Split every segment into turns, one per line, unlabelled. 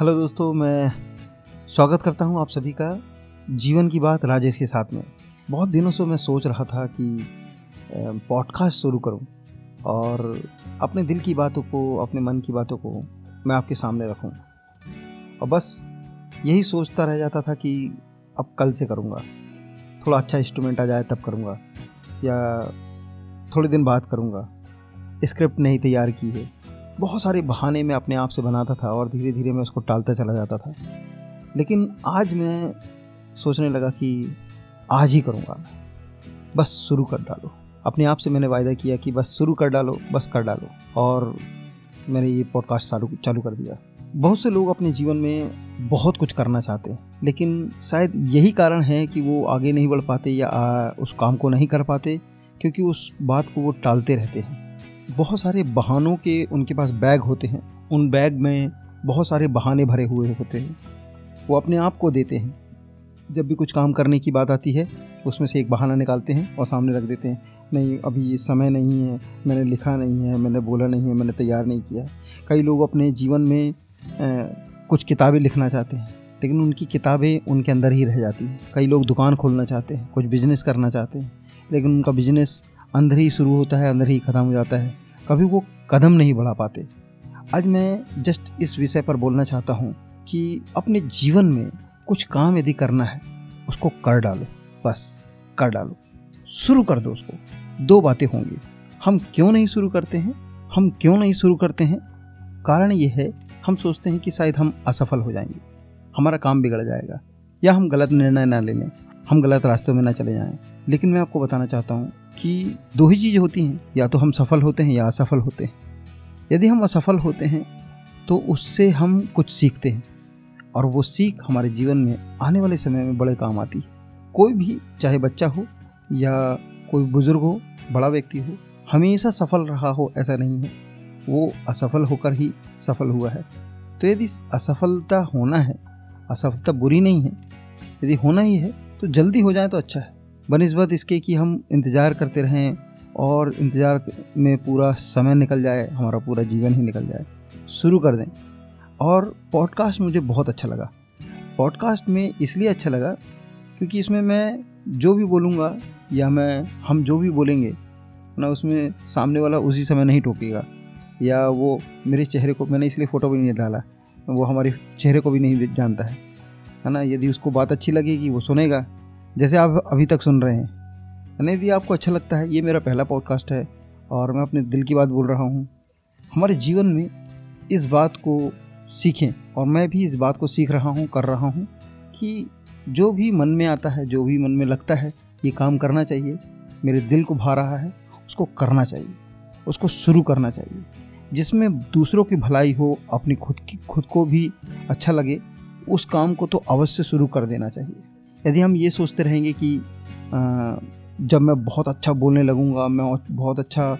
Hello दोस्तों, मैं स्वागत करता हूँ आप सभी का जीवन की बात राजेश के साथ में। बहुत दिनों से मैं सोच रहा था कि पॉडकास्ट शुरू करूँ और अपने दिल की बातों को, अपने मन की बातों को मैं आपके सामने रखूँ। और बस यही सोचता रह जाता था कि अब कल से करूँगा। थोड़ा अच्छा इंस्ट्रूमेंट आ जाए तब करूँगा या थोड़े दिन बाद करूँगा। स्क्रिप्ट नहीं तैयार की है। बहुत सारे बहाने मैं अपने आप से बनाता था और धीरे धीरे मैं उसको टालता चला जाता था। लेकिन आज मैं सोचने लगा कि आज ही करूँगा बस शुरू कर डालो। अपने आप से मैंने वायदा किया कि बस शुरू कर डालो, बस कर डालो। और मैंने ये पॉडकास्ट चालू चालू कर दिया। बहुत से लोग अपने जीवन में बहुत कुछ करना चाहते हैं, लेकिन शायद यही कारण है कि वो आगे नहीं बढ़ पाते या उस काम को नहीं कर पाते, क्योंकि उस बात को वो टालते रहते हैं। बहुत सारे बहानों के उनके पास बैग होते हैं। उन बैग में बहुत सारे बहाने भरे हुए होते हैं। वो अपने आप को देते हैं। जब भी कुछ काम करने की बात आती है उसमें से एक बहाना निकालते हैं और सामने रख देते हैं। नहीं अभी ये समय नहीं है मैंने लिखा नहीं है मैंने बोला नहीं है मैंने तैयार नहीं किया कई लोग अपने जीवन में आ, कुछ किताबें लिखना चाहते हैं लेकिन उनकी किताबें उनके अंदर ही रह जाती हैं। कई लोग दुकान खोलना चाहते हैं कुछ बिज़नेस करना चाहते हैं लेकिन उनका बिज़नेस अंदर ही शुरू होता है, अंदर ही ख़त्म हो जाता है। कभी वो कदम नहीं बढ़ा पाते। आज मैं जस्ट इस विषय पर बोलना चाहता हूँ कि अपने जीवन में कुछ काम यदि करना है, उसको कर डालो। बस, कर डालो। शुरू कर दो उसको। दो बातें होंगी। हम क्यों नहीं शुरू करते हैं? हम क्यों नहीं शुरू करते हैं? कारण ये है, हम सोचते हैं कि शायद हम असफल हो जाएँगे। हमारा काम बिगड़ जाएगा। या हम गलत निर्णय ना ले लें। हम गलत रास्ते में ना चले जाएँ। लेकिन मैं आपको बताना चाहता हूँ कि दो ही चीज़ें होती हैं, या तो हम सफल होते हैं या असफल होते हैं। यदि हम असफल होते हैं तो उससे हम कुछ सीखते हैं, और वो सीख हमारे जीवन में आने वाले समय में बड़े काम आती है। कोई भी, चाहे बच्चा हो, या कोई बुज़ुर्ग हो, बड़ा व्यक्ति हो, हमेशा सफल रहा हो ऐसा नहीं है। वो असफल होकर ही सफल हुआ है। तो यदि असफलता होना है, असफलता बुरी नहीं है, यदि होना ही है तो जल्दी हो जाए तो अच्छा है। बनस्बत इसके कि हम इंतज़ार करते रहें और इंतज़ार में पूरा समय निकल जाए, हमारा पूरा जीवन ही निकल जाए। शुरू कर दें। और पॉडकास्ट मुझे बहुत अच्छा लगा। पॉडकास्ट में इसलिए अच्छा लगा क्योंकि इसमें मैं जो भी बोलूँगा या मैं, हम जो भी बोलेंगे, ना उसमें सामने वाला उसी समय नहीं टोकेगा। या वो मेरे चेहरे को, मैंने इसलिए फ़ोटो भी नहीं डाला, वो हमारे चेहरे को भी नहीं जानता है। है ना? यदि उसको बात अच्छी लगेगी, वो सुनेगा जैसे आप अभी तक सुन रहे हैं। यानी यदि आपको अच्छा लगता है, ये मेरा पहला पॉडकास्ट है और मैं अपने दिल की बात बोल रहा हूँ। हमारे जीवन में इस बात को सीखें और मैं भी इस बात को सीख रहा हूँ, कर रहा हूँ कि जो भी मन में आता है, जो भी मन में लगता है, ये काम करना चाहिए। मेरे दिल को भा रहा है, उसको करना चाहिए, उसको शुरू करना चाहिए। जिसमें दूसरों की भलाई हो, अपनी खुद की, खुद को भी अच्छा लगे, उस काम को तो अवश्य शुरू कर देना चाहिए। यदि हम ये सोचते रहेंगे कि जब मैं बहुत अच्छा बोलने लगूँगा मैं बहुत अच्छा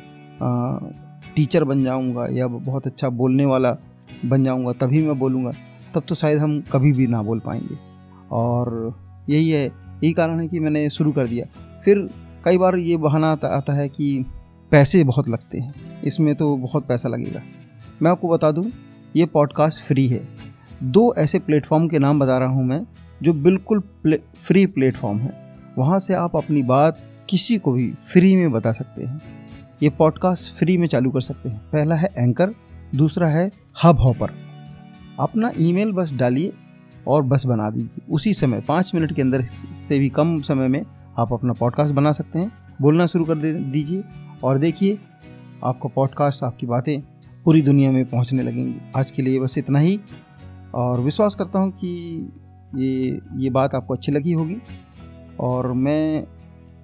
टीचर बन जाऊँगा या बहुत अच्छा बोलने वाला बन जाऊँगा तभी मैं बोलूँगा तब तो शायद हम कभी भी ना बोल पाएँगे। और यही है यही कारण है कि मैंने शुरू कर दिया। फिर कई बार ये बहाना आता, है कि पैसे बहुत लगते हैं इसमें तो बहुत पैसा लगेगा। मैं आपको बता दूँ ये पॉडकास्ट फ्री है। दो ऐसे प्लेटफॉर्म के नाम बता रहा हूँ मैं जो बिल्कुल प्ले, फ्री प्लेटफॉर्म है वहाँ से आप अपनी बात किसी को भी फ्री में बता सकते हैं। ये पॉडकास्ट फ्री में चालू कर सकते हैं। पहला है एंकर दूसरा है हब हॉपर अपना ईमेल बस डालिए और बस बना दीजिए। उसी समय पाँच मिनट के अंदर से भी कम समय में आप अपना पॉडकास्ट बना सकते हैं। बोलना शुरू कर दीजिए और देखिए आपका पॉडकास्ट आपकी बातें पूरी दुनिया में पहुँचने लगेंगी। आज के लिए बस इतना ही और विश्वास करता हूँ कि ये ये बात आपको अच्छी लगी होगी। और मैं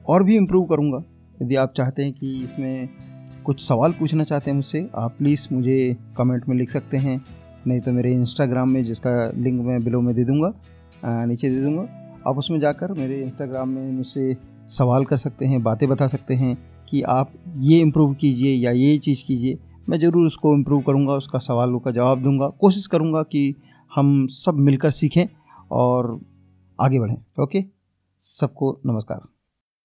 और भी इम्प्रूव करूँगा। यदि आप चाहते हैं कि इसमें कुछ सवाल पूछना चाहते हैं मुझसे, आप प्लीज़ मुझे कमेंट में लिख सकते हैं। नहीं तो मेरे इंस्टाग्राम में, जिसका लिंक मैं बिलो में दे दूँगा नीचे दे दूँगा, आप उसमें जाकर मेरे इंस्टाग्राम में मुझसे सवाल कर सकते हैं, बातें बता सकते हैं कि आप ये इम्प्रूव कीजिए या ये चीज़ कीजिए। मैं ज़रूर उसको इम्प्रूव करूँगा, उसका सवालों का जवाब दूँगा। कोशिश करूँगा कि हम सब मिलकर सीखें। और आगे बढ़ें। ओके? सबको नमस्कार।